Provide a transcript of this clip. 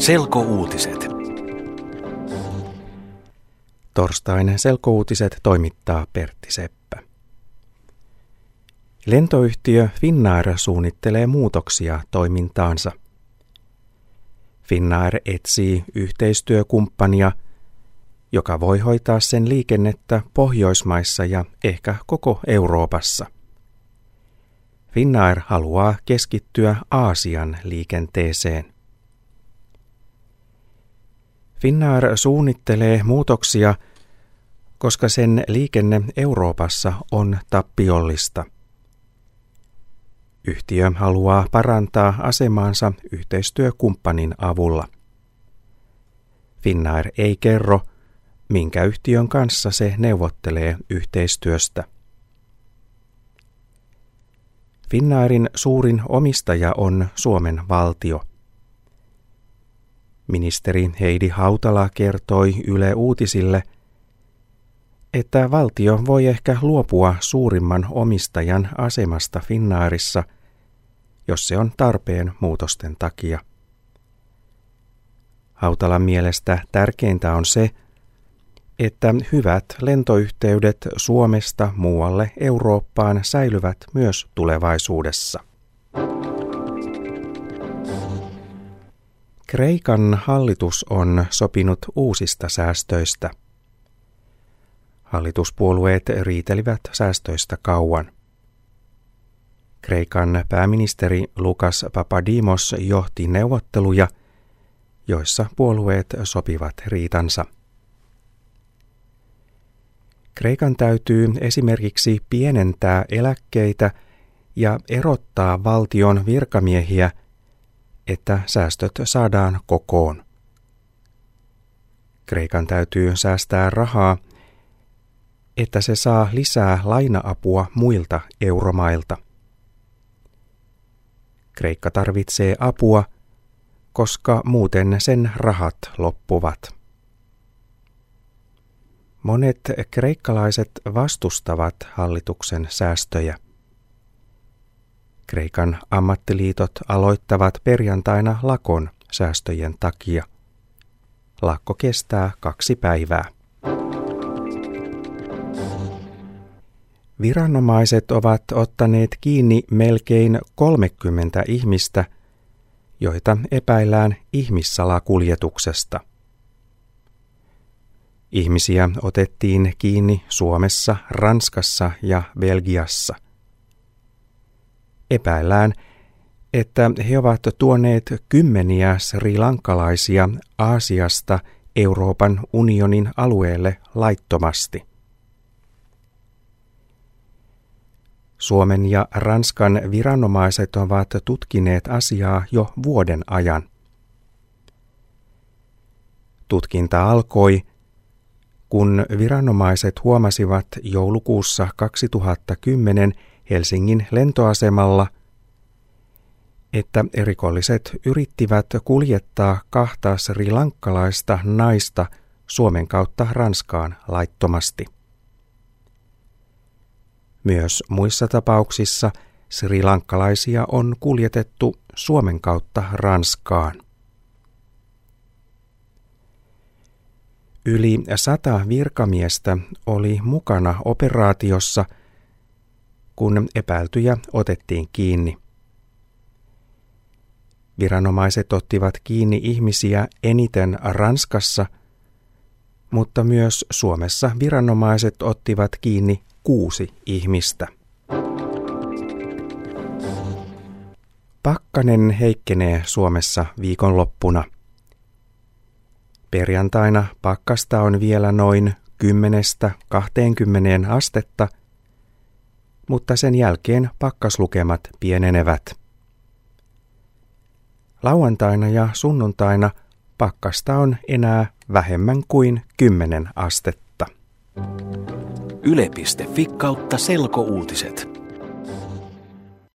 Selkouutiset. Torstain selkouutiset toimittaa Pertti Seppä. Lentoyhtiö Finnair suunnittelee muutoksia toimintaansa. Finnair etsii yhteistyökumppania, joka voi hoitaa sen liikennettä Pohjoismaissa ja ehkä koko Euroopassa. Finnair haluaa keskittyä Aasian liikenteeseen. Finnair suunnittelee muutoksia, koska sen liikenne Euroopassa on tappiollista. Yhtiö haluaa parantaa asemaansa yhteistyökumppanin avulla. Finnair ei kerro, minkä yhtiön kanssa se neuvottelee yhteistyöstä. Finnairin suurin omistaja on Suomen valtio. Ministeri Heidi Hautala kertoi Yle Uutisille, että valtio voi ehkä luopua suurimman omistajan asemasta Finnairissa, jos se on tarpeen muutosten takia. Hautalan mielestä tärkeintä on se, että hyvät lentoyhteydet Suomesta muualle Eurooppaan säilyvät myös tulevaisuudessa. Kreikan hallitus on sopinut uusista säästöistä. Hallituspuolueet riitelivät säästöistä kauan. Kreikan pääministeri Lukas Papadimos johti neuvotteluja, joissa puolueet sopivat riitansa. Kreikan täytyy esimerkiksi pienentää eläkkeitä ja erottaa valtion virkamiehiä, että säästöt saadaan kokoon. Kreikan täytyy säästää rahaa, että se saa lisää lainaapua muilta euromailta. Kreikka tarvitsee apua, koska muuten sen rahat loppuvat. Monet kreikkalaiset vastustavat hallituksen säästöjä. Kreikan ammattiliitot aloittavat perjantaina lakon säästöjen takia. Lakko kestää kaksi päivää. Viranomaiset ovat ottaneet kiinni melkein 30 ihmistä, joita epäillään ihmissalakuljetuksesta. Ihmisiä otettiin kiinni Suomessa, Ranskassa ja Belgiassa. Epäillään, että he ovat tuoneet kymmeniä srilankalaisia Aasiasta Euroopan unionin alueelle laittomasti. Suomen ja Ranskan viranomaiset ovat tutkineet asiaa jo vuoden ajan. Tutkinta alkoi, kun viranomaiset huomasivat joulukuussa 2010 Helsingin lentoasemalla, että rikolliset yrittivät kuljettaa kahta srilankkalaista naista Suomen kautta Ranskaan laittomasti. Myös muissa tapauksissa srilankkalaisia on kuljetettu Suomen kautta Ranskaan. Yli sata virkamiestä oli mukana operaatiossa, kun epäiltyjä otettiin kiinni. Viranomaiset ottivat kiinni ihmisiä eniten Ranskassa, mutta myös Suomessa viranomaiset ottivat kiinni kuusi ihmistä. Pakkanen heikkenee Suomessa viikonloppuna – Perjantaina pakkasta on vielä noin 10-20 astetta, mutta sen jälkeen pakkaslukemat pienenevät. Lauantaina ja sunnuntaina pakkasta on enää vähemmän kuin 10 astetta. Yle.fi kautta selkouutiset.